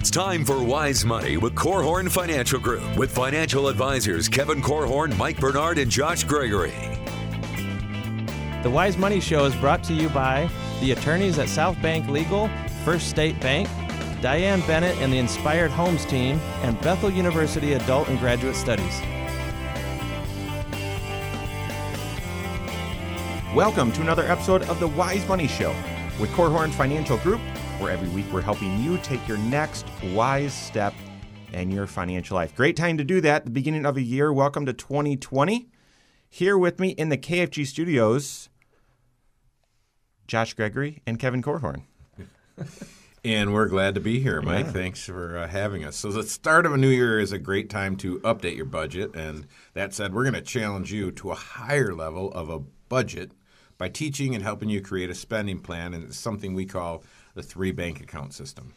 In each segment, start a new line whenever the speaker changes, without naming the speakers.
It's time for Wise Money with Korhorn Financial Group with financial advisors Kevin Korhorn, Mike Bernard, and Josh Gregory.
The Wise Money Show is brought to you by the attorneys at South Bank Legal, First State Bank, Diane Bennett and the Inspired Homes team, and Bethel University Adult and Graduate Studies.
Welcome to another episode of the Wise Money Show with Korhorn Financial Group, where every week we're helping you take your next wise step in your financial life. Great time to do that, the beginning of a year. Welcome to 2020. Here with me in the KFG studios, Josh Gregory and Kevin Korhorn.
And we're glad to be here, Mike. Yeah. Thanks for uh, having us. So, the start of a new year is a great time to update your budget. And that said, we're going to challenge you to a higher level of a budget by teaching and helping you create a spending plan, and it's something we call the three bank account system.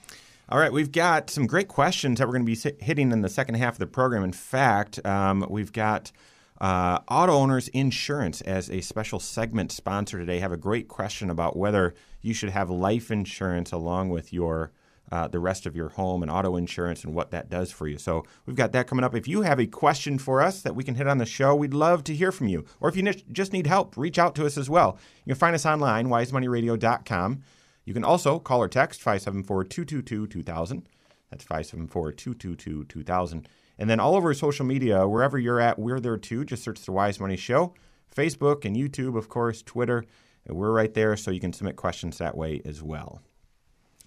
All right, we've got some great questions that we're going to be hitting in the second half of the program. In fact, um, we've got uh, auto owners insurance as a special segment sponsor today. Have a great question about whether you should have life insurance along with your uh, the rest of your home and auto insurance and what that does for you. So we've got that coming up. If you have a question for us that we can hit on the show, we'd love to hear from you. Or if you just need help, reach out to us as well. You can find us online, wisemoneyradio.com. You can also call or text 574 222 2000. That's 574 222 2000. And then all over social media, wherever you're at, we're there too. Just search The Wise Money Show, Facebook and YouTube, of course, Twitter. We're right there, so you can submit questions that way as well.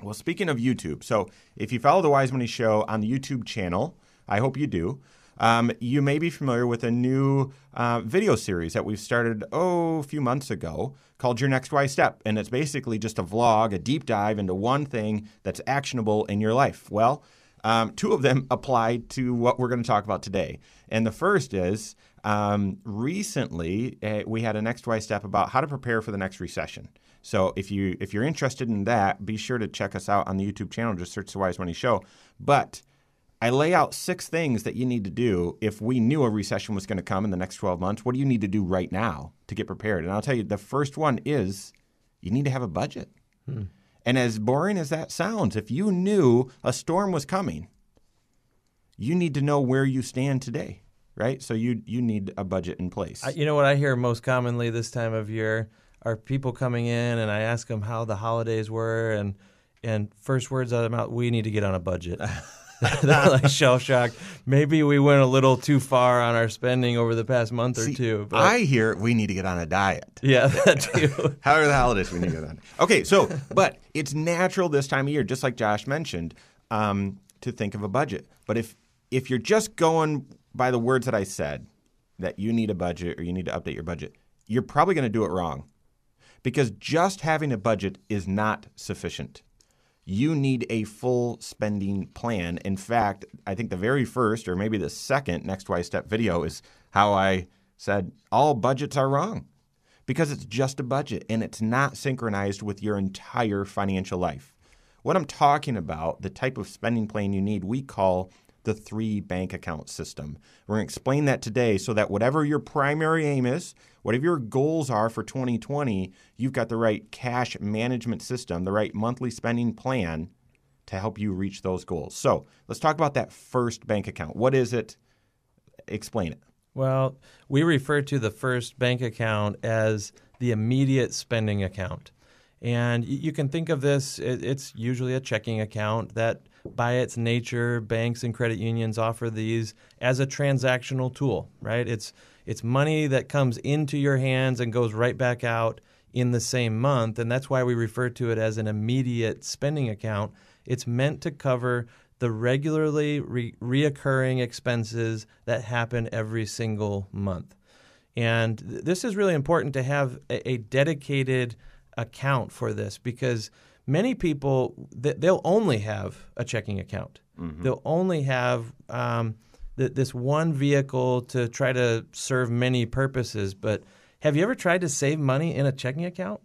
Well, speaking of YouTube, so if you follow the Wise Money Show on the YouTube channel, I hope you do. Um, you may be familiar with a new uh, video series that we've started oh a few months ago called Your Next Wise Step, and it's basically just a vlog, a deep dive into one thing that's actionable in your life. Well, um, two of them apply to what we're going to talk about today, and the first is um, recently uh, we had a Next Wise Step about how to prepare for the next recession. So if you if you're interested in that, be sure to check us out on the YouTube channel. Just search the Wise Money Show. But I lay out six things that you need to do if we knew a recession was going to come in the next 12 months. What do you need to do right now to get prepared? And I'll tell you, the first one is you need to have a budget. Hmm. And as boring as that sounds, if you knew a storm was coming, you need to know where you stand today, right? So you you need a budget in place.
You know what I hear most commonly this time of year are people coming in and I ask them how the holidays were and and first words out of their mouth, we need to get on a budget. They're like shell shocked. Maybe we went a little too far on our spending over the past month
See,
or two.
But I hear we need to get on a diet.
Yeah, that too.
how are the holidays? We need to get on. Okay, so but it's natural this time of year, just like Josh mentioned, um, to think of a budget. But if if you're just going by the words that I said, that you need a budget or you need to update your budget, you're probably going to do it wrong because just having a budget is not sufficient. You need a full spending plan. In fact, I think the very first or maybe the second Next Wise Step video is how I said all budgets are wrong because it's just a budget and it's not synchronized with your entire financial life. What I'm talking about, the type of spending plan you need, we call the three bank account system. We're going to explain that today so that whatever your primary aim is, whatever your goals are for 2020, you've got the right cash management system, the right monthly spending plan to help you reach those goals. So let's talk about that first bank account. What is it? Explain it.
Well, we refer to the first bank account as the immediate spending account. And you can think of this, it's usually a checking account that by its nature, banks and credit unions offer these as a transactional tool, right? It's it's money that comes into your hands and goes right back out in the same month, and that's why we refer to it as an immediate spending account. It's meant to cover the regularly re- reoccurring expenses that happen every single month. And th- this is really important to have a, a dedicated account for this because many people they'll only have a checking account. Mm-hmm. They'll only have um, th- this one vehicle to try to serve many purposes. But have you ever tried to save money in a checking account?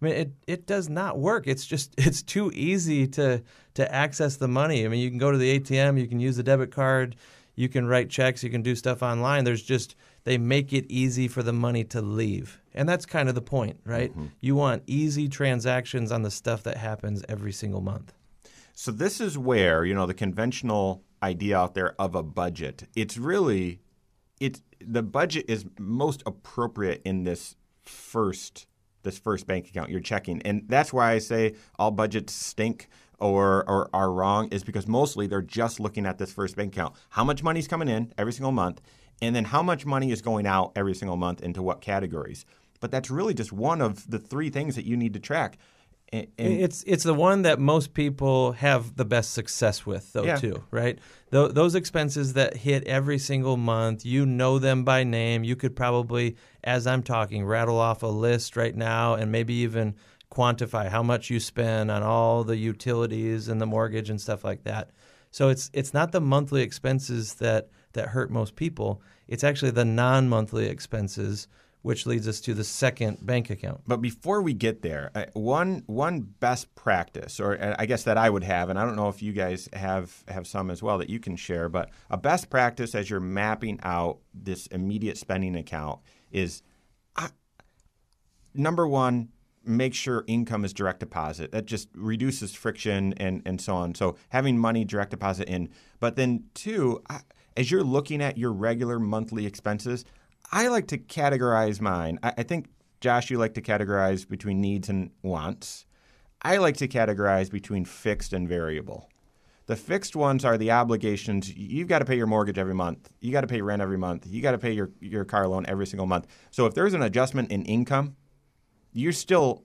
I mean, it, it does not work. It's just it's too easy to to access the money. I mean, you can go to the ATM, you can use the debit card, you can write checks, you can do stuff online. There's just they make it easy for the money to leave. And that's kind of the point, right? Mm-hmm. You want easy transactions on the stuff that happens every single month.
So this is where you know the conventional idea out there of a budget. It's really, it's the budget is most appropriate in this first this first bank account you're checking, and that's why I say all budgets stink or, or are wrong is because mostly they're just looking at this first bank account. How much money's coming in every single month, and then how much money is going out every single month into what categories. But that's really just one of the three things that you need to track.
And, and it's it's the one that most people have the best success with, though,
Yeah.
too, right? Th- those expenses that hit every single month, you know them by name. You could probably, as I'm talking, rattle off a list right now, and maybe even quantify how much you spend on all the utilities and the mortgage and stuff like that. So it's it's not the monthly expenses that that hurt most people. It's actually the non-monthly expenses, which leads us to the second bank account.
But before we get there, one one best practice, or uh, I guess that I would have, and I don't know if you guys have have some as well that you can share. But a best practice as you're mapping out this immediate spending account is, number one, make sure income is direct deposit. That just reduces friction and and so on. So having money direct deposit in, but then two, I, as you're looking at your regular monthly expenses, I like to categorize mine. I, I think Josh, you like to categorize between needs and wants. I like to categorize between fixed and variable. The fixed ones are the obligations. You've got to pay your mortgage every month. You got to pay rent every month. You got to pay your, your car loan every single month. So if there's an adjustment in income, you're still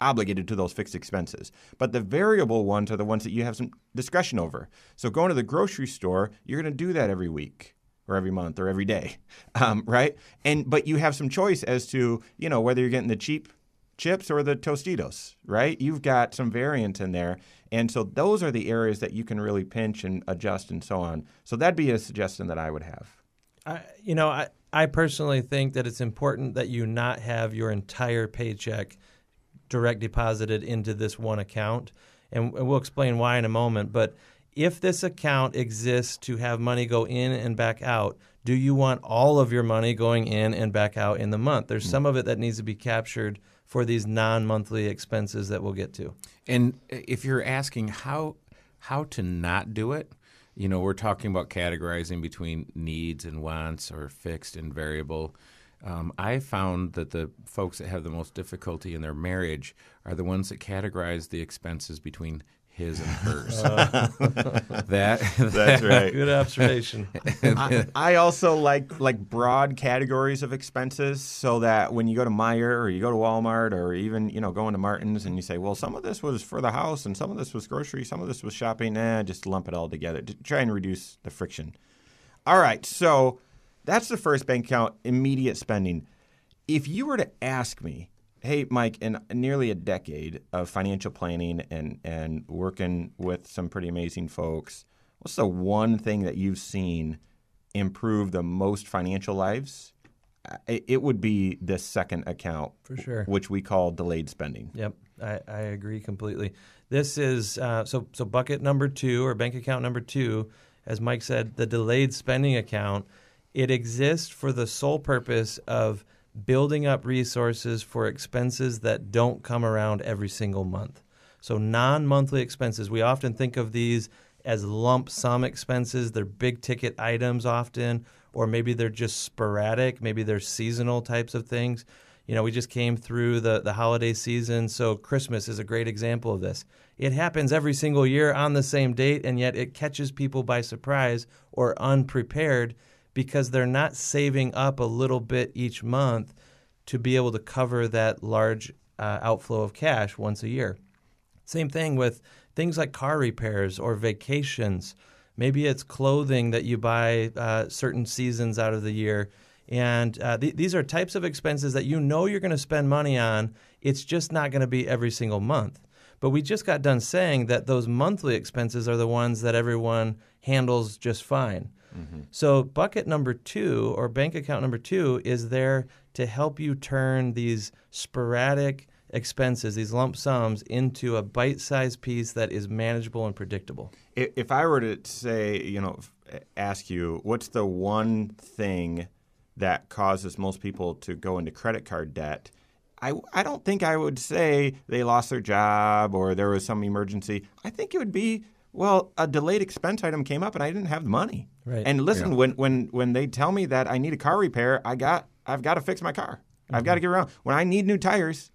obligated to those fixed expenses. But the variable ones are the ones that you have some discretion over. So going to the grocery store, you're going to do that every week or every month or every day, um, right? And but you have some choice as to you know whether you're getting the cheap chips or the Tostitos, right? You've got some variance in there. And so those are the areas that you can really pinch and adjust and so on. So that'd be a suggestion that I would have.
I, you know, I, I personally think that it's important that you not have your entire paycheck direct deposited into this one account. And, we'll explain why in a moment. But if this account exists to have money go in and back out, do you want all of your money going in and back out in the month? There's hmm. some of it that needs to be captured for these non monthly expenses that we'll get to.
And uh, if you're asking how how to not do it, you know, we're talking about categorizing between needs and wants or fixed and variable. Um, I found that the folks that have the most difficulty in their marriage are the ones that categorize the expenses between his and hers. that
That's right.
Good observation.
I, I also like like broad categories of expenses so that when you go to Meijer or you go to Walmart or even you know going to Martin's and you say, well, some of this was for the house and some of this was grocery, some of this was shopping. Nah, just lump it all together to try and reduce the friction. All right, so that's the first bank account immediate spending. If you were to ask me, hey Mike, in nearly a decade of financial planning and and working with some pretty amazing folks, what's the one thing that you've seen improve the most financial lives? It, it would be this second account,
For sure.
which we call delayed spending.
Yep, I, I agree completely. This is uh, so so bucket number two or bank account number two, as Mike said, the delayed spending account. It exists for the sole purpose of building up resources for expenses that don't come around every single month. So non-monthly expenses, we often think of these as lump sum expenses. They're big ticket items often, or maybe they're just sporadic. Maybe they're seasonal types of things. You know, we just came through the, the holiday season, so Christmas is a great example of this. It happens every single year on the same date, and yet it catches people by surprise or unprepared because they're not saving up a little bit each month to be able to cover that large uh, outflow of cash once a year. Same thing with things like car repairs or vacations. Maybe it's clothing that you buy uh, certain seasons out of the year. And uh, th- these are types of expenses that you know you're going to spend money on. It's just not going to be every single month. But we just got done saying that those monthly expenses are the ones that everyone handles just fine. So, bucket number two or bank account number two is there to help you turn these sporadic expenses, these lump sums, into a bite sized piece that is manageable and predictable.
If I were to say, you know, ask you, what's the one thing that causes most people to go into credit card debt? I, I don't think I would say they lost their job or there was some emergency. I think it would be well, a delayed expense item came up and I didn't have the money.
Right.
And listen, when when when they tell me that I need a car repair, I got I've got to fix my car. I've got to mm-hmm. get around. When I need new tires,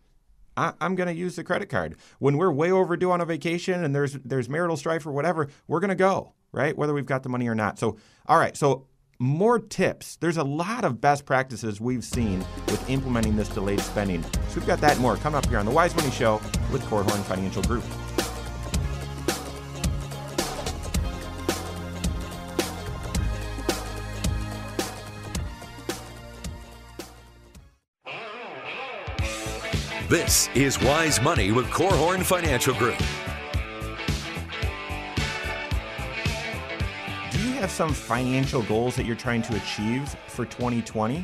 I, am going to use the credit card. When we're way overdue on a vacation and there's there's marital strife or whatever, we're going to go right, whether we've got the money or not. So, all right, so more tips. There's a lot of best practices we've seen with implementing this delayed spending. So we've got that more coming up here on the Wise Money Show with Korhorn Financial Group.
This is Wise Money with Korhorn Financial Group.
Do you have some financial goals that you're trying to achieve for 2020?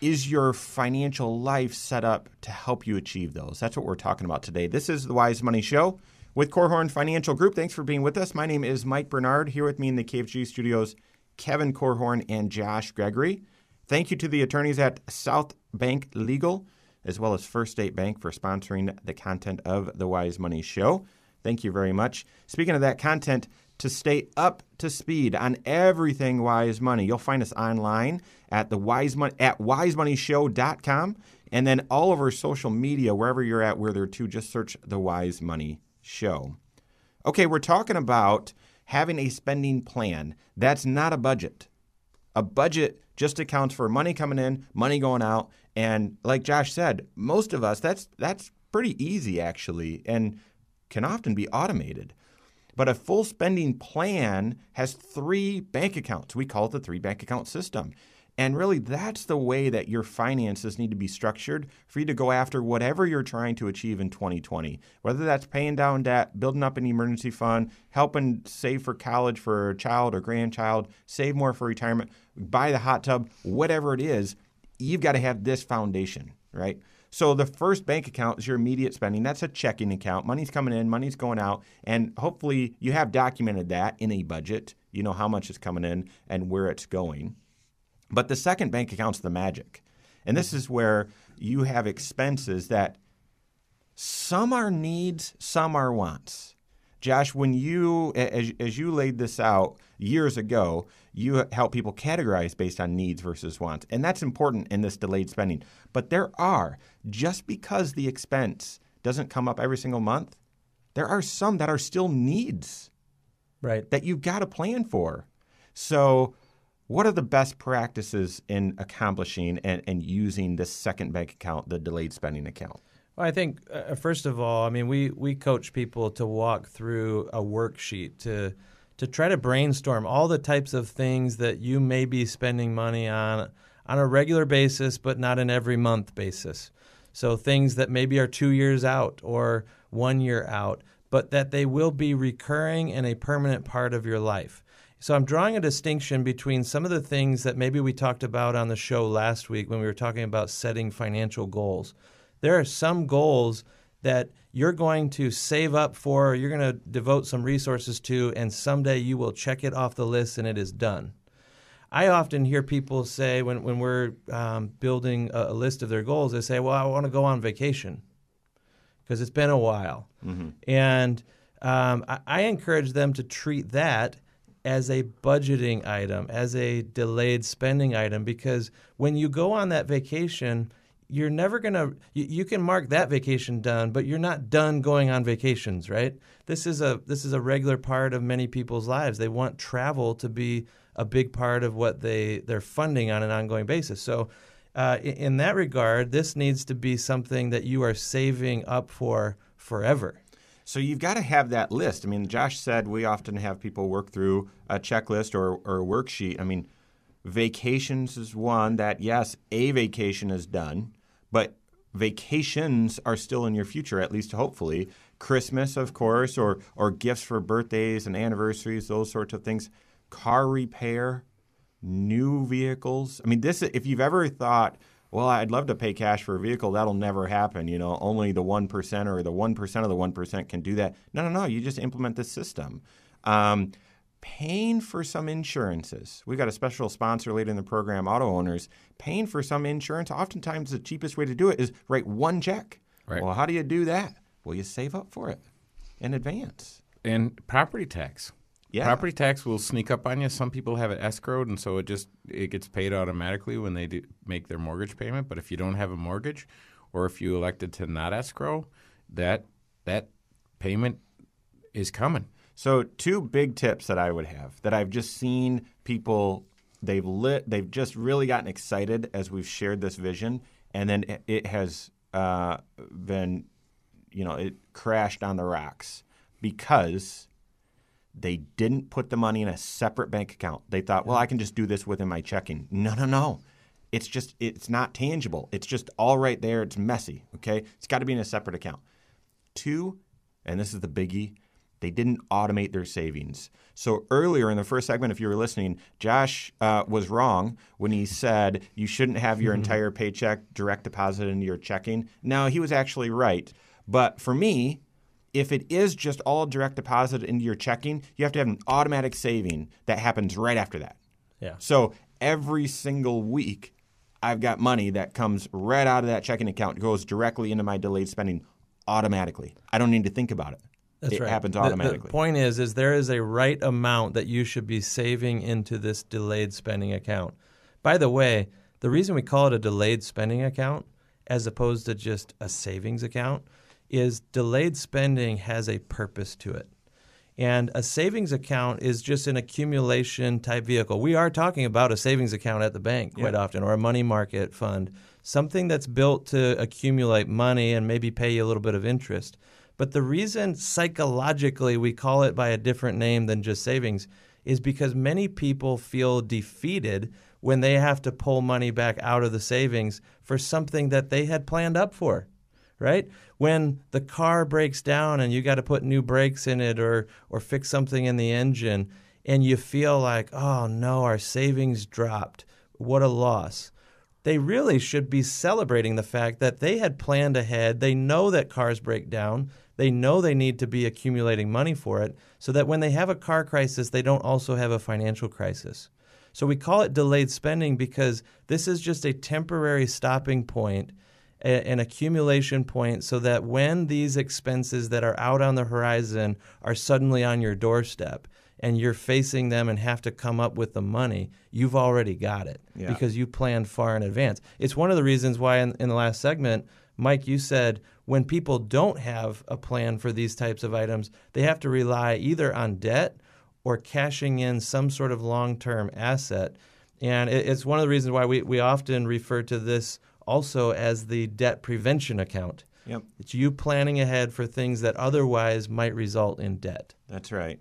Is your financial life set up to help you achieve those? That's what we're talking about today. This is the Wise Money Show with Korhorn Financial Group. Thanks for being with us. My name is Mike Bernard. Here with me in the KFG studios, Kevin Korhorn and Josh Gregory. Thank you to the attorneys at South Bank Legal as well as First State Bank for sponsoring the content of the Wise Money Show. Thank you very much. Speaking of that content, to stay up to speed on everything Wise Money, you'll find us online at the Wise Money at wisemoneyshow.com and then all of our social media, wherever you're at, where there too, just search the Wise Money Show. Okay, we're talking about having a spending plan. That's not a budget. A budget just accounts for money coming in, money going out, and like Josh said, most of us that's that's pretty easy actually and can often be automated. But a full spending plan has three bank accounts. We call it the three bank account system. And really, that's the way that your finances need to be structured for you to go after whatever you're trying to achieve in 2020. Whether that's paying down debt, building up an emergency fund, helping save for college for a child or grandchild, save more for retirement, buy the hot tub, whatever it is, you've got to have this foundation, right? So the first bank account is your immediate spending. That's a checking account. Money's coming in, money's going out, and hopefully you have documented that in a budget. You know how much is coming in and where it's going. But the second bank account's the magic. And this is where you have expenses that some are needs, some are wants. Josh, when you as, as you laid this out years ago, you help people categorize based on needs versus wants. And that's important in this delayed spending. But there are, just because the expense doesn't come up every single month, there are some that are still needs.
Right.
That you've got to plan for. So what are the best practices in accomplishing and, and using this second bank account, the delayed spending account?
Well, I think uh, first of all, I mean, we we coach people to walk through a worksheet to to try to brainstorm all the types of things that you may be spending money on on a regular basis, but not an every month basis. So things that maybe are two years out or one year out, but that they will be recurring and a permanent part of your life. So I'm drawing a distinction between some of the things that maybe we talked about on the show last week when we were talking about setting financial goals. There are some goals that you're going to save up for, you're going to devote some resources to, and someday you will check it off the list and it is done. I often hear people say when, when we're um, building a, a, list of their goals, they say, Well, I want to go on vacation because it's been a while. Mm-hmm. And um, I, I encourage them to treat that as a budgeting item, as a delayed spending item, because when you go on that vacation, you're never going to you, you, can mark that vacation done but you're not done going on vacations right this is a this is a regular part of many people's lives they want travel to be a big part of what they they're funding on an ongoing basis so uh, in, in that regard this needs to be something that you are saving up for forever
so you've got to have that list. I mean, Josh said we often have people work through a checklist or, or a worksheet. I mean, vacations is one that, yes, a vacation is done but vacations are still in your future, at least hopefully. Christmas, of course, or or gifts for birthdays and anniversaries, those sorts of things. Car repair, new vehicles. I mean, this if you've ever thought, well, I'd love to pay cash for a vehicle, that'll never happen. You know, only the one percent or the one percent of the one percent can do that. No, no, no. You just implement the system. Um, paying for some insurances. We've got a special sponsor later in the program, auto owners. Paying for some insurance, oftentimes the cheapest way to do it is write one check.
Right.
Well, how do you do that? Well, you save up for it in advance.
And property tax.
Yeah.
Property tax will sneak up on you. Some people have it escrowed, and so it just it gets paid automatically when they do make their mortgage payment. But if you don't have a mortgage, or if you elected to not escrow, that that payment is coming.
So, two big tips that I would have that I've just seen people they've lit they've just really gotten excited as we've shared this vision, and then it, has uh, been, you know, it crashed on the rocks because they didn't put the money in a separate bank account. They thought, well, I can just do this within my checking. No, no, no. It's just it's not tangible. It's just all right there. It's messy. Okay, it's got to be in a separate account. Two, and this is the biggie, they didn't automate their savings. So earlier in the first segment, if you were listening, Josh uh, was wrong when he said you shouldn't have your entire paycheck direct deposited into your checking. No, he was actually right. But for me, if it is just all direct deposit into your checking, you have to have an automatic saving that happens right after that.
Yeah.
So every single week, I've got money that comes right out of that checking account, goes directly into my delayed spending automatically. I don't need to think about it.
That's
it
right.
happens
The- The, point is, is there is a right amount that you should be saving into this delayed spending account. By the way, the reason we call it a delayed spending account as opposed to just a savings account is delayed spending has a purpose to it. And a savings account is just an accumulation type vehicle. We are talking about a savings account at the bank quite often, or a money market fund, something that's built to accumulate money and maybe pay you a little bit of interest. But the reason psychologically we call it by a different name than just savings is because many people feel defeated when they have to pull money back out of the savings for something that they had planned up for right? When the car breaks down and you got to put new brakes in it or or fix something in the engine and you feel like, "Oh no, our savings dropped. What a loss." They really should be celebrating the fact that they had planned ahead. They know that cars break down. They know they need to be accumulating money for it so that when they have a car crisis, they don't also have a financial crisis. So we call it delayed spending because this is just a temporary stopping point an accumulation point so that when these expenses that are out on the horizon are suddenly on your doorstep and you're facing them and have to come up with the money, you've already got it
Yeah.
because you planned far in advance. It's one of the reasons why in, in the last segment, Mike, you said when people don't have a plan for these types of items, they have to rely either on debt or cashing in some sort of long term asset. And it's one of the reasons why we, we often refer to this also as the debt prevention account.
Yep.
It's you planning ahead for things that otherwise might result in debt.
That's right.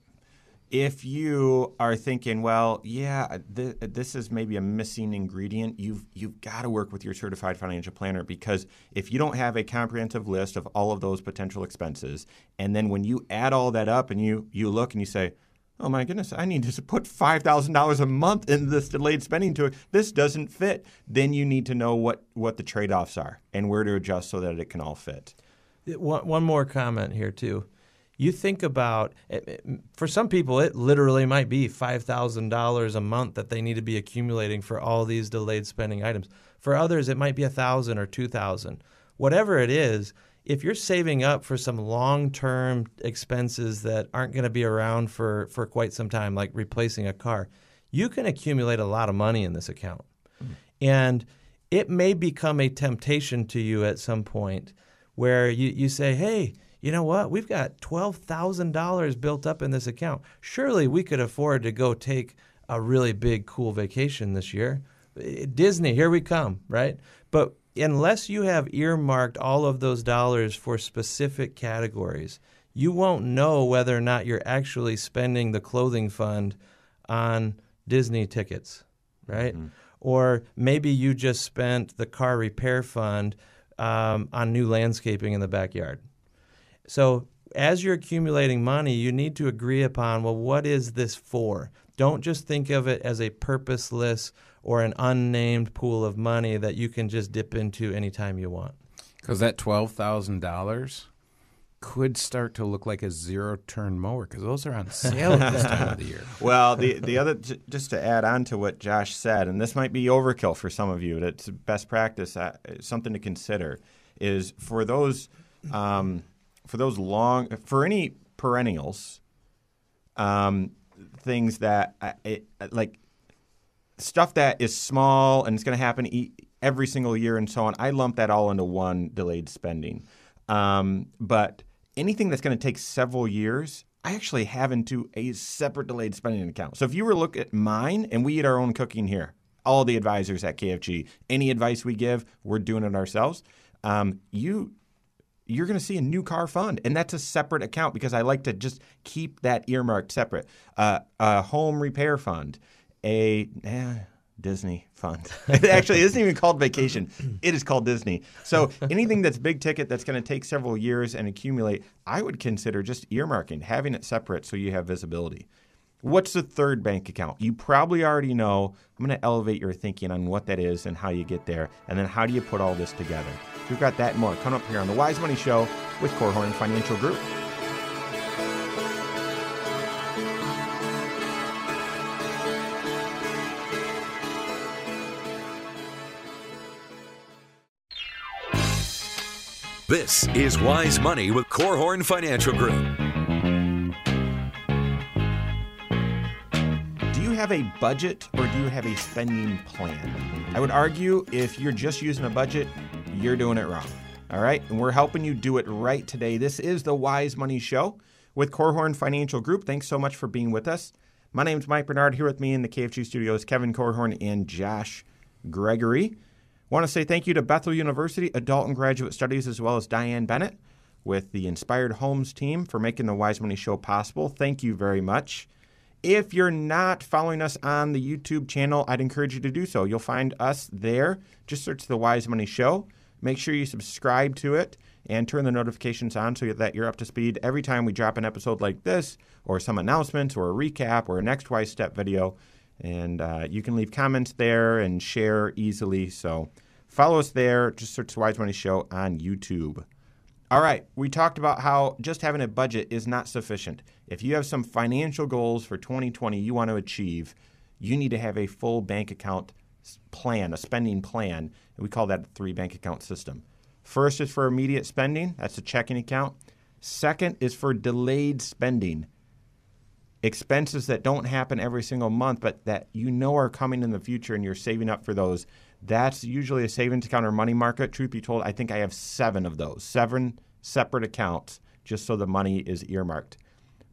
If you are thinking, well, yeah, th- this is maybe a missing ingredient, you've you've got to work with your certified financial planner because if you don't have a comprehensive list of all of those potential expenses, and then when you add all that up and you you look and you say, oh my goodness, I need to put five thousand dollars a month in this delayed spending to it. This doesn't fit. Then you need to know what what the trade offs are and where to adjust so that it can all fit.
One, one more comment here, too. You think about, eh, eh, it- it- for some people, it literally might be $5,000 a month that they need to be accumulating for all these delayed spending items. For others, it might be 1000 or 2000 Whatever it is, if you're saving up for some long term expenses that aren't going to be around for, for quite some time, like replacing a car, you can accumulate a lot of money in this account. Hmm. And it may become a temptation to you at some point where you, you say, hey, you know what? We've got $12,000 built up in this account. Surely we could afford to go take a really big, cool vacation this year. Eh, Disney, here we come, right? But unless you have earmarked all of those dollars for specific categories, you won't know whether or not you're actually spending the clothing fund on Disney tickets, right? Or maybe you just spent the car repair fund um, on new landscaping in the backyard. So as you're accumulating money, you need to agree upon well, what is this for? Don't just think of it as a purposeless or an unnamed pool of money that you can just dip into anytime you want.
Because that twelve thousand dollars could start to look like a zero turn mower because those are on sale at this time of the year.
Well, the the other just to add on to what Josh said, and this might be overkill for some of you, but it's best practice. Uh, something to consider is for those um, for those long for any perennials, um, things that uh, it, like stuff that is small and it's going to happen e- every single year and so on. I lump that all into one delayed spending. Um, but anything that's going to take several years, I actually have into a separate delayed spending account. So if you were to look at mine, and we eat our own cooking here, all the advisors at KFG, any advice we give, we're doing it ourselves. Um, you you're going to see a new car fund, and that's a separate account because I like to just keep that earmarked separate. Uh, a home repair fund, a eh, Disney fund. it actually isn't even called vacation; it is called Disney. So anything that's big ticket that's going to take several years and accumulate, I would consider just earmarking, having it separate so you have visibility. What's the third bank account? You probably already know. I'm going to elevate your thinking on what that is and how you get there, and then how do you put all this together. We've got that more coming up here on the Wise Money Show with Korhorn Financial Group.
This is Wise Money with Korhorn Financial Group.
You have a budget or do you have a spending plan? I would argue if you're just using a budget, you're doing it wrong. All right, and we're helping you do it right today. This is the Wise Money Show with Korhorn Financial Group. Thanks so much for being with us. My name is Mike Bernard. Here with me in the KFG studios, Kevin Korhorn and Josh Gregory. Want to say thank you to Bethel University Adult and Graduate Studies as well as Diane Bennett with the Inspired Homes team for making the Wise Money Show possible. Thank you very much. If you're not following us on the YouTube channel, I'd encourage you to do so. You'll find us there. Just search the Wise Money Show. Make sure you subscribe to it and turn the notifications on so that you're up to speed every time we drop an episode like this, or some announcements, or a recap, or a next Wise Step video. And uh, you can leave comments there and share easily. So follow us there. Just search the Wise Money Show on YouTube. All right, we talked about how just having a budget is not sufficient. If you have some financial goals for 2020 you want to achieve, you need to have a full bank account plan, a spending plan, we call that a three bank account system. First is for immediate spending, that's a checking account. Second is for delayed spending, expenses that don't happen every single month, but that you know are coming in the future and you're saving up for those. That's usually a savings account or money market. Truth be told, I think I have seven of those, seven separate accounts, just so the money is earmarked.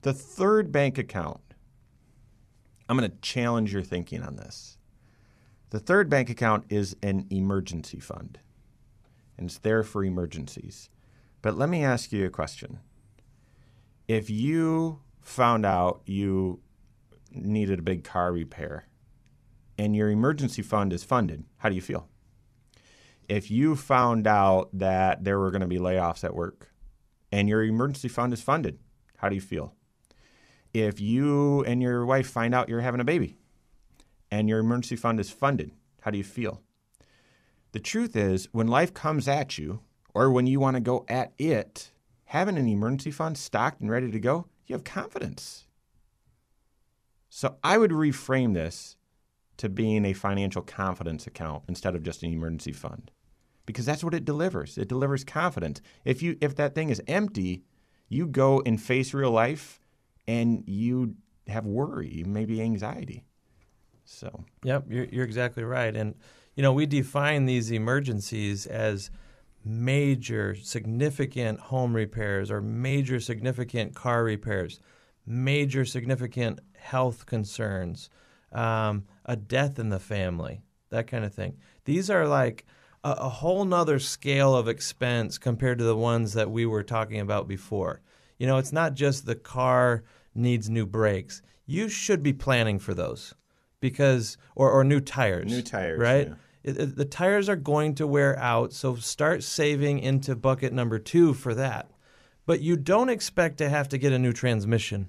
The third bank account, I'm going to challenge your thinking on this. The third bank account is an emergency fund, and it's there for emergencies. But let me ask you a question. If you found out you needed a big car repair and your emergency fund is funded, how do you feel? If you found out that there were going to be layoffs at work and your emergency fund is funded, how do you feel? If you and your wife find out you're having a baby and your emergency fund is funded, how do you feel? The truth is, when life comes at you or when you want to go at it, having an emergency fund stocked and ready to go, you have confidence. So I would reframe this to being a financial confidence account instead of just an emergency fund. Because that's what it delivers. It delivers confidence. If you if that thing is empty, you go and face real life and you have worry, maybe anxiety. So,
Yep, you're, you're exactly right. And, you know, we define these emergencies as major, significant home repairs or major, significant car repairs, major, significant health concerns, um, a death in the family, that kind of thing. These are like a, a whole nother scale of expense compared to the ones that we were talking about before. You know, it's not just the car needs new brakes. You should be planning for those because, or, or new tires.
New tires,
right?
yeah.
It- it- the tires are going to wear out, so start saving into bucket number two for that. But you don't expect to have to get a new transmission,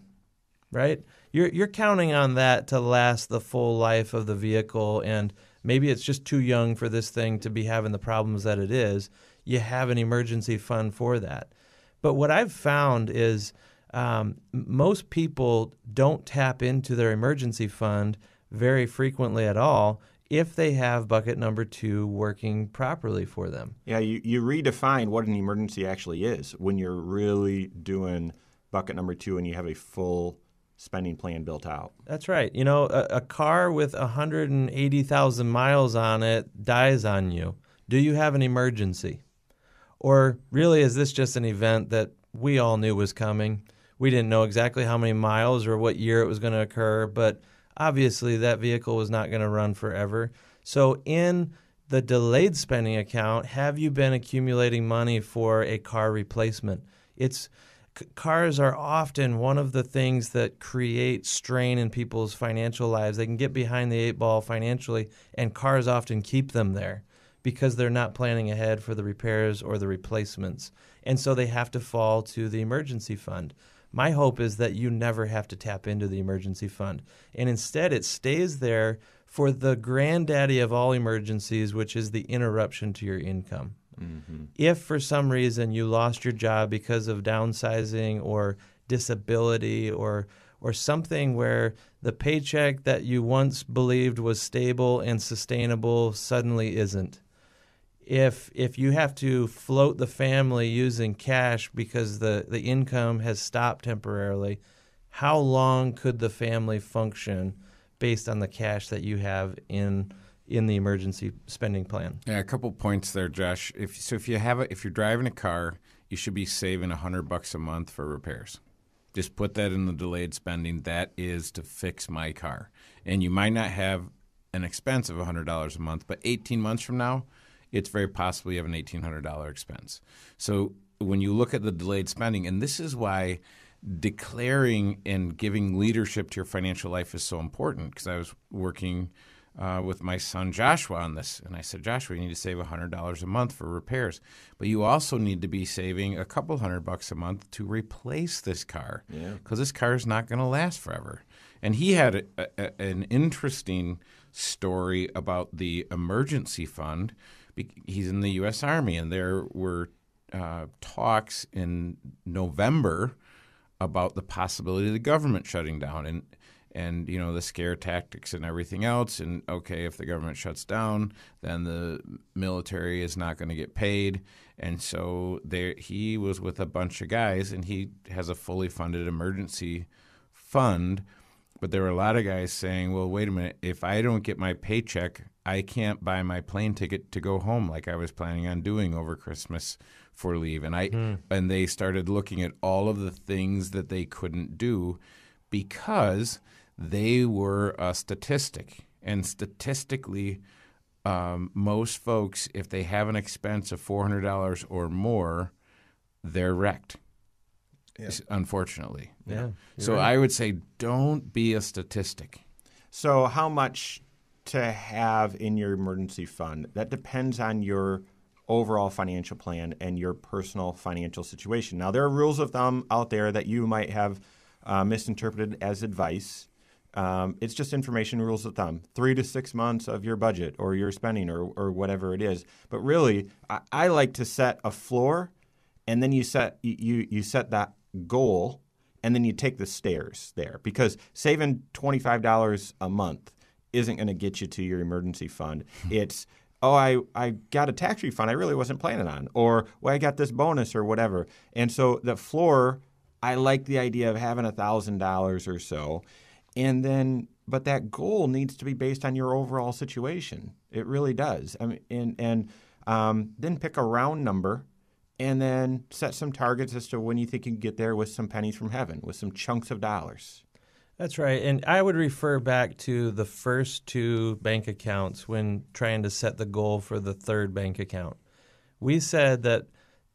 right? You're you're counting on that to last the full life of the vehicle, and maybe it's just too young for this thing to be having the problems that it is. You have an emergency fund for that. But what I've found is um, most people don't tap into their emergency fund very frequently at all if they have bucket number two working properly for them.
Yeah, you, you redefine what an emergency actually is when you're really doing bucket number two and you have a full spending plan built out.
That's right. You know, a, a car with 180,000 miles on it dies on you. Do you have an emergency? Or really, is this just an event that we all knew was coming? We didn't know exactly how many miles or what year it was going to occur, but obviously that vehicle was not going to run forever. So, in the delayed spending account, have you been accumulating money for a car replacement? It's cars are often one of the things that create strain in people's financial lives. They can get behind the eight ball financially, and cars often keep them there because they're not planning ahead for the repairs or the replacements. And so they have to fall to the emergency fund. My hope is that you never have to tap into the emergency fund. And instead, it stays there for the granddaddy of all emergencies, which is the interruption to your income. Mm-hmm. If for some reason you lost your job because of downsizing or disability or or something where the paycheck that you once believed was stable and sustainable suddenly isn't. If if you have to float the family using cash because the, the income has stopped temporarily, how long could the family function based on the cash that you have in in the emergency spending plan.
Yeah, a couple points there, Josh. If so, if you have a, if you're driving a car, you should be saving hundred bucks a month for repairs. Just put that in the delayed spending. That is to fix my car, and you might not have an expense of hundred dollars a month, but 18 months from now, it's very possible you have an $1,800 expense. So when you look at the delayed spending, and this is why declaring and giving leadership to your financial life is so important because I was working uh, with my son Joshua on this. And I said, Joshua, you need to save $100 a month for repairs. But you also need to be saving a couple hundred bucks a month to replace this car because yeah. this car is not going to last forever. And he had a, a, an interesting story about the emergency fund. He's in the U.S. Army, and there were uh, talks in November about the possibility of the government shutting down. And and you know the scare tactics and everything else and okay if the government shuts down then the military is not going to get paid and so there he was with a bunch of guys and he has a fully funded emergency fund but there were a lot of guys saying well wait a minute if i don't get my paycheck i can't buy my plane ticket to go home like i was planning on doing over christmas for leave and i mm. and they started looking at all of the things that they couldn't do because they were a statistic. And statistically, um, most folks, if they have an expense of $400 or more, they're wrecked. Yeah. Unfortunately.
Yeah.
So right. I would say don't be a statistic.
So, how much to have in your emergency fund? That depends on your overall financial plan and your personal financial situation. Now, there are rules of thumb out there that you might have uh, misinterpreted as advice. Um, it's just information rules of thumb. Three to six months of your budget or your spending or, or whatever it is. But really, I, I like to set a floor, and then you set you you set that goal, and then you take the stairs there because saving twenty five dollars a month isn't going to get you to your emergency fund. it's oh, I, I got a tax refund I really wasn't planning on, or well, I got this bonus or whatever. And so the floor, I like the idea of having a thousand dollars or so and then but that goal needs to be based on your overall situation. It really does. I mean, and and um, then pick a round number, and then set some targets as to when you think you can get there with some pennies from heaven, with some chunks of dollars.
That's right. And I would refer back to the first two bank accounts when trying to set the goal for the third bank account. We said that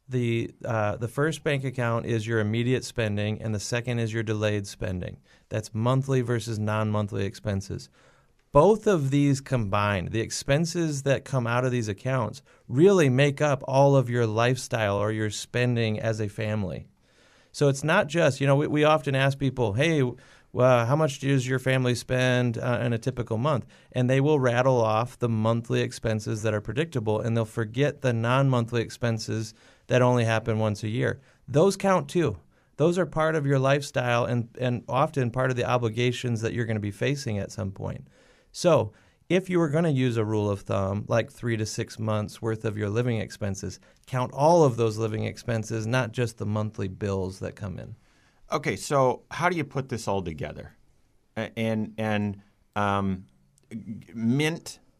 the uh, the first bank account is your immediate spending, and the second is your delayed spending. That's monthly versus non-monthly expenses. Both of these combined, the expenses that come out of these accounts really make up all of your lifestyle or your spending as a family. So it's not just, you know, we, we often ask people, hey, well, how much does your family spend uh, in a typical month? And they will rattle off the monthly expenses that are predictable and they'll forget the non monthly expenses that only happen once a year. those count too. Those are part of your lifestyle and, and often part of the obligations that you're going to be facing at some point. So, if you were going to use a rule of thumb, like three to six months worth of your living expenses, count all of those living expenses, not just the monthly bills that come in.
Okay, so how do you put this all together? And and um,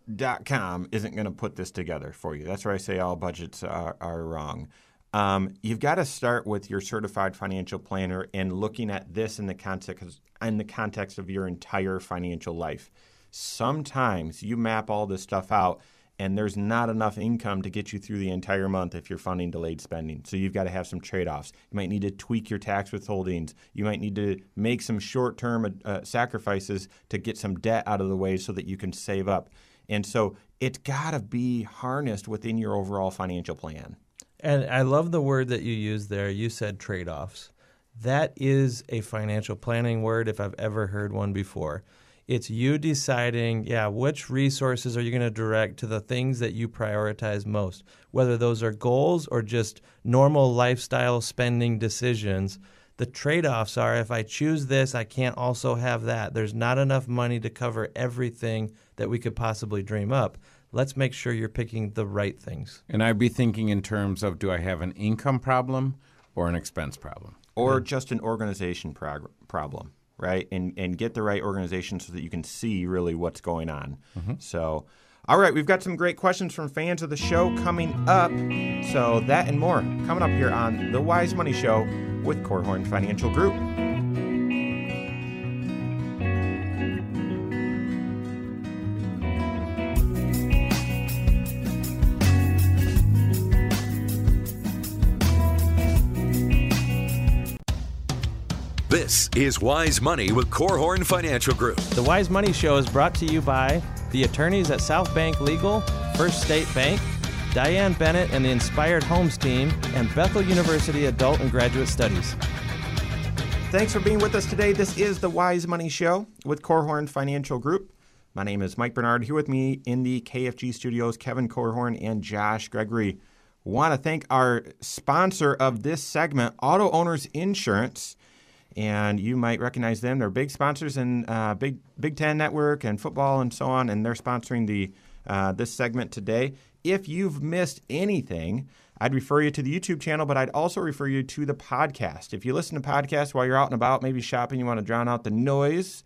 Mint.com isn't going to put this together for you. That's where I say all budgets are, are wrong. Um, you've got to start with your certified financial planner and looking at this in the context in the context of your entire financial life. Sometimes you map all this stuff out and there's not enough income to get you through the entire month if you're funding delayed spending. So you've got to have some trade offs. You might need to tweak your tax withholdings. You might need to make some short term uh, sacrifices to get some debt out of the way so that you can save up. And so it's got to be harnessed within your overall financial plan.
And I love the word that you used there. You said trade offs. That is a financial planning word if I've ever heard one before. It's you deciding, yeah, which resources are you going to direct to the things that you prioritize most, whether those are goals or just normal lifestyle spending decisions. The trade offs are if I choose this, I can't also have that. There's not enough money to cover everything that we could possibly dream up. Let's make sure you're picking the right things.
And I'd be thinking in terms of do I have an income problem or an expense problem?
Or just an organization prog- problem, right? And, and get the right organization so that you can see really what's going on. Mm-hmm. So, all right, we've got some great questions from fans of the show coming up. So, that and more coming up here on The Wise Money Show with Korhorn Financial Group.
This is Wise Money with Korhorn Financial Group.
The Wise Money Show is brought to you by the attorneys at South Bank Legal, First State Bank, Diane Bennett and the Inspired Homes team, and Bethel University Adult and Graduate Studies.
Thanks for being with us today. This is the Wise Money Show with Korhorn Financial Group. My name is Mike Bernard. Here with me in the KFG studios, Kevin Korhorn and Josh Gregory. Want to thank our sponsor of this segment, Auto Owners Insurance. And you might recognize them. They're big sponsors in uh, Big Big Ten Network and football and so on. And they're sponsoring the uh, this segment today. If you've missed anything, I'd refer you to the YouTube channel, but I'd also refer you to the podcast. If you listen to podcasts while you're out and about, maybe shopping, you want to drown out the noise,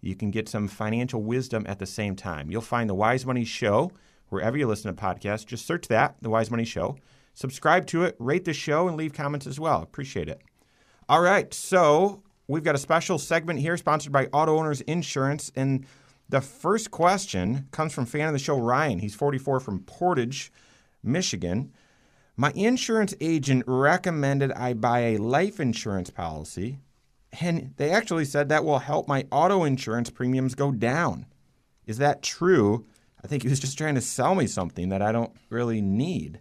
you can get some financial wisdom at the same time. You'll find the Wise Money Show wherever you listen to podcasts. Just search that, the Wise Money Show. Subscribe to it, rate the show, and leave comments as well. Appreciate it. All right, so we've got a special segment here sponsored by Auto Owners Insurance. And the first question comes from fan of the show, Ryan. He's 44 from Portage, Michigan. My insurance agent recommended I buy a life insurance policy, and they actually said that will help my auto insurance premiums go down. Is that true? I think he was just trying to sell me something that I don't really need.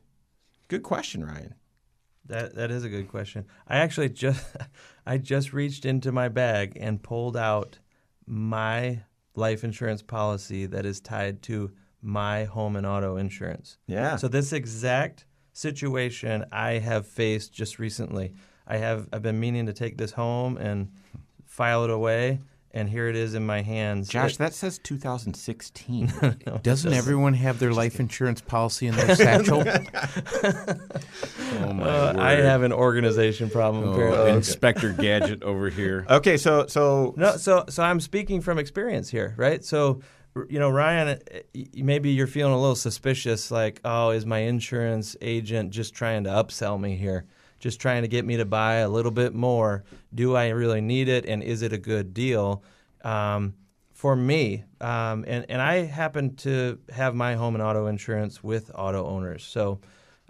Good question, Ryan.
That that is a good question. I actually just I just reached into my bag and pulled out my life insurance policy that is tied to my home and auto insurance.
Yeah.
So this exact situation I have faced just recently. I have I've been meaning to take this home and file it away and here it is in my hands.
Josh,
It-
that says 2016.
Doesn't everyone have their life insurance policy in their satchel? oh my
uh,
word.
I have an organization problem
Oh,
apparently.
Inspector Gadget over here.
okay, so so
No, so so I'm speaking from experience here, right? So, you know, Ryan, uh, maybe you're feeling a little suspicious, like, oh, is my insurance agent just trying to upsell me here, just trying to get me to buy a little bit more? Do I really need it, and is it a good deal? Um, for me, um, and and I happen to have my home and auto insurance with auto owners, so.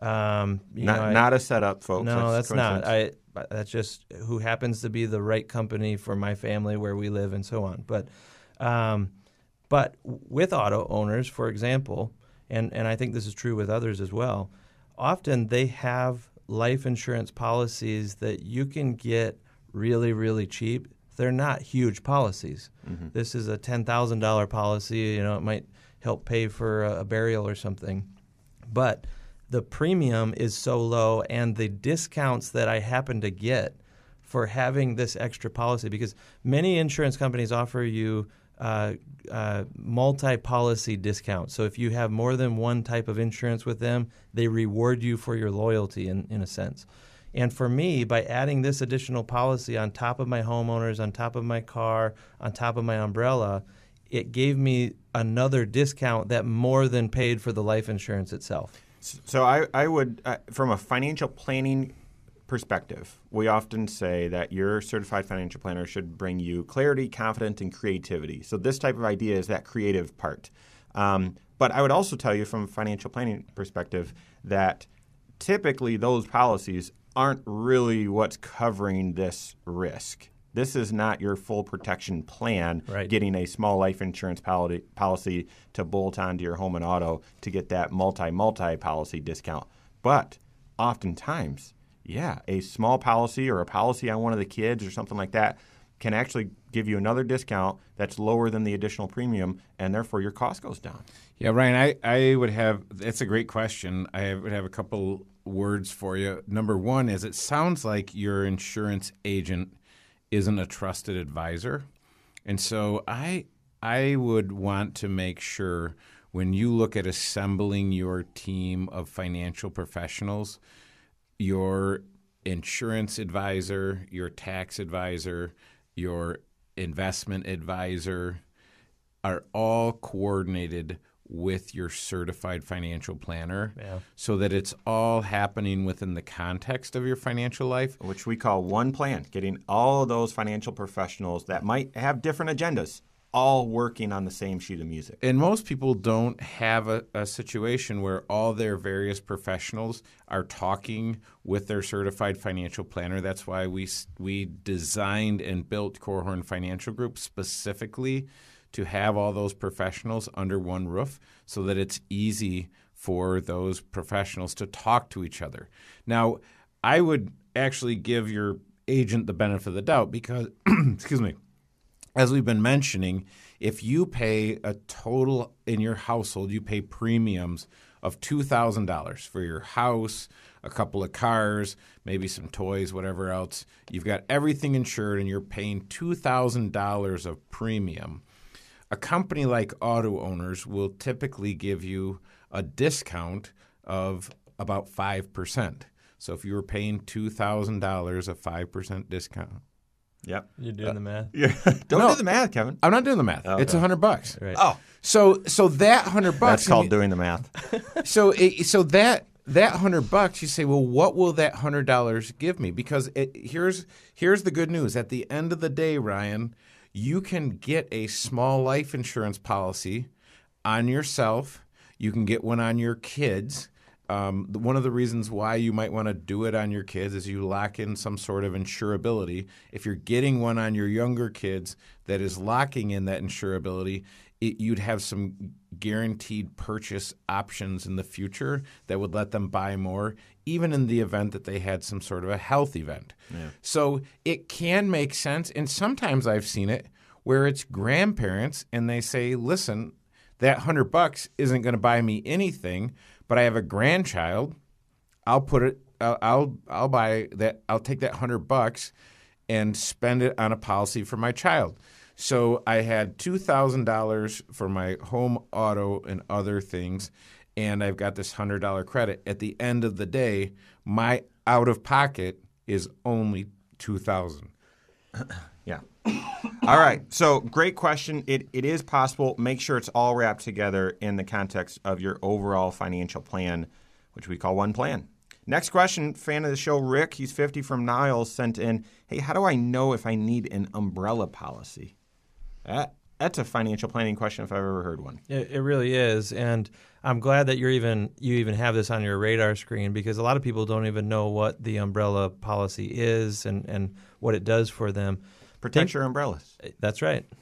Um, you
not
know, I-
not a setup, folks.
no, that's, not. I that's just who happens to be the right company for my family where we live and so on. But um, but with auto owners, for example, and and I think this is true with others as well. Often they have life insurance policies that you can get really really cheap. They're not huge policies. Mm-hmm. This is a ten thousand dollar policy. You know, it might help pay for a, a burial or something, but the premium is so low and the discounts that I happen to get for having this extra policy because many insurance companies offer you uh, uh, multi-policy discounts. So if you have more than one type of insurance with them, they reward you for your loyalty in, in a sense. And for me, by adding this additional policy on top of my homeowners, on top of my car, on top of my umbrella, it gave me another discount that more than paid for the life insurance itself.
So I, I would, uh, from a financial planning perspective, we often say that your certified financial planner should bring you clarity, confidence, and creativity. So this type of idea is that creative part. Um, but I would also tell you from a financial planning perspective that typically those policies aren't really what's covering this risk. This is not your full protection plan,
Right.
getting a small life insurance policy, policy to bolt onto your home and auto to get that multi multi policy discount. But oftentimes, yeah, a small policy or a policy on one of the kids or something like that can actually give you another discount that's lower than the additional premium, and therefore your cost goes down.
Yeah, Ryan, I, I would have that's a great question. I would have a couple words for you. Number one is it sounds like your insurance agent isn't a trusted advisor. And so I I would want to make sure when you look at assembling your team of financial professionals, your insurance advisor, your tax advisor, your investment advisor are all coordinated with your certified financial planner
Yeah.
so that it's all happening within the context of your financial life.
which we call one plan, getting all of those financial professionals that might have different agendas all working on the same sheet of music.
And most people don't have a, a situation where all their various professionals are talking with their certified financial planner. That's why we we designed and built Korhorn Financial Group specifically to have all those professionals under one roof so that it's easy for those professionals to talk to each other. Now, I would actually give your agent the benefit of the doubt because excuse me as we've been mentioning, if you pay a total in your household, you pay premiums of $2,000 for your house, a couple of cars, maybe some toys, whatever else. You've got everything insured and you're paying $2,000 of premium. A company like Auto Owners will typically give you a discount of about 5%. So if you were paying $2,000, a 5% discount.
Yep.
You're doing uh, the math.
Yeah. Don't
No.
do the math, Kevin.
I'm not doing the math. Oh, it's a hundred bucks.
Right.
Oh,
So so that hundred bucks.
that's called
and
doing the math.
So it, so that that hundred bucks, you say, well, what will that hundred dollars give me? Because it, here's here's the good news. At the end of the day, Ryan, you can get a small life insurance policy on yourself. You can get one on your kids. Um, one of the reasons why you might want to do it on your kids is you lock in some sort of insurability. If you're getting one on your younger kids that is locking in that insurability, it, you'd have some guaranteed purchase options in the future that would let them buy more, even in the event that they had some sort of a health event. So it can make sense. And sometimes I've seen it where it's grandparents and they say, listen, that hundred bucks isn't going to buy me anything, but I have a grandchild. I'll put it. I'll I'll, I'll buy that. I'll take that hundred bucks and spend it on a policy for my child. So I had two thousand dollars for my home auto and other things, and I've got this hundred dollar credit. At the end of the day, my out of pocket is only two thousand.
Yeah. all right. So great question. It it is possible. Make sure it's all wrapped together in the context of your overall financial plan, which we call one plan. Next question, fan of the show, Rick, he's 50 from Niles, sent in, hey, how do I know if I need an umbrella policy? That, that's a financial planning question if I've ever heard one.
It, it really is, and I'm glad that you're even you even have this on your radar screen because a lot of people don't even know what the umbrella policy is and, and what it does for them.
Protect
Think-
your umbrellas.
Uh, that's right.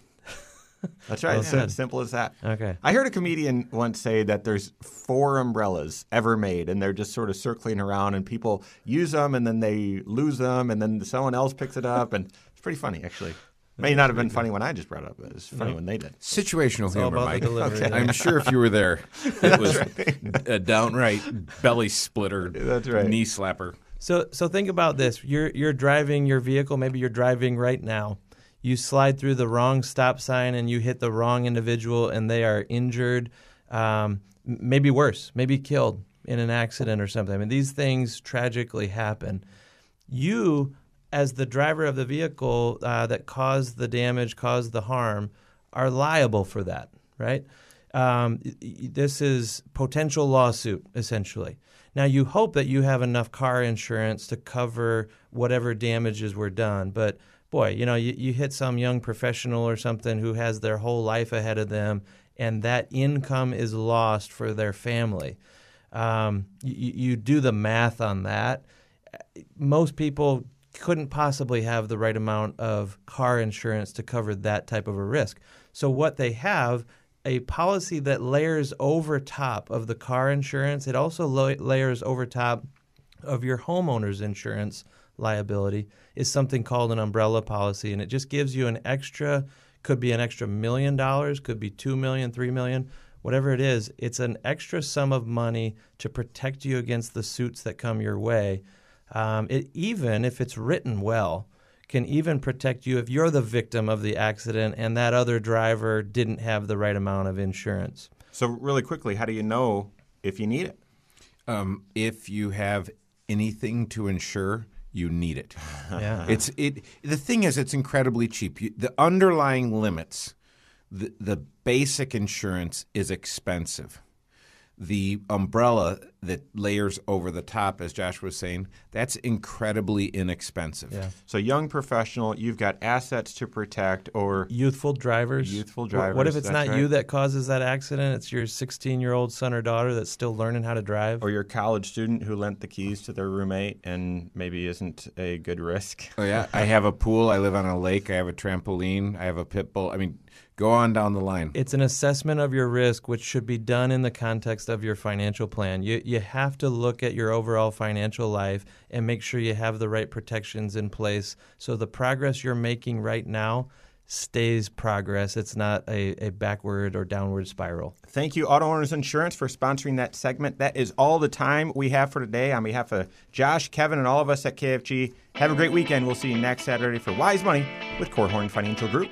That's right.
Well
Yeah, simple as that.
Okay.
I heard a comedian once say that there's four umbrellas ever made, and they're just sort of circling around, and people use them, and then they lose them, and then someone else picks it up, and it's pretty funny, actually. May not have been funny when I just brought it up, but it was funny when they did.
Situational
all
humor, Mike.
delivery there.
I'm sure if you were there, it was a downright belly splitter,
That's right.
knee slapper.
So so think about this. You're you're driving your vehicle, maybe you're driving right now. You slide through the wrong stop sign and you hit the wrong individual and they are injured, um, maybe worse, maybe killed in an accident or something. I mean, these things tragically happen. You, as the driver of the vehicle uh, that caused the damage, caused the harm, are liable for that, right? Um, this is potential lawsuit, essentially. Now, you hope that you have enough car insurance to cover whatever damages were done, but boy, you know, you, you hit some young professional or something who has their whole life ahead of them, and that income is lost for their family. Um, you, you do the math on that. Most people couldn't possibly have the right amount of car insurance to cover that type of a risk. So, what they have a policy that layers over top of the car insurance. It also layers over top of your homeowner's insurance liability is something called an umbrella policy, and it just gives you an extra. Could be an extra million dollars, could be two million, three million, whatever it is. It's an extra sum of money to protect you against the suits that come your way. Um, it even if it's written well, can even protect you if you're the victim of the accident and that other driver didn't have the right amount of insurance.
So, really quickly, how do you know if you need it?
Um, if you have anything to insure, you need it.
Yeah.
It's it. The thing is, it's incredibly cheap. You, the underlying limits, the the basic insurance is expensive. The umbrella that layers over the top, as Josh was saying, that's incredibly inexpensive.
Yeah.
So, young professional, you've got assets to protect, or
Youthful drivers.
Youthful
drivers. What if it's
that's
not you that causes that accident? It's your 16 year old son or daughter that's still learning how to drive.
or your college student who lent the keys to their roommate and maybe isn't a good risk.
Oh yeah, I have a pool. I live on a lake. I have a trampoline. I have a pit bull. I mean, go on down the line.
It's an assessment of your risk, which should be done in the context of your financial plan. You, you have to look at your overall financial life and make sure you have the right protections in place so the progress you're making right now stays progress. It's not a, a backward or downward spiral.
Thank you, Auto Owners Insurance, for sponsoring that segment. That is all the time we have for today. On behalf of Josh, Kevin, and all of us at KFG, have a great weekend. We'll see you next Saturday for Wise Money with Korhorn Financial Group.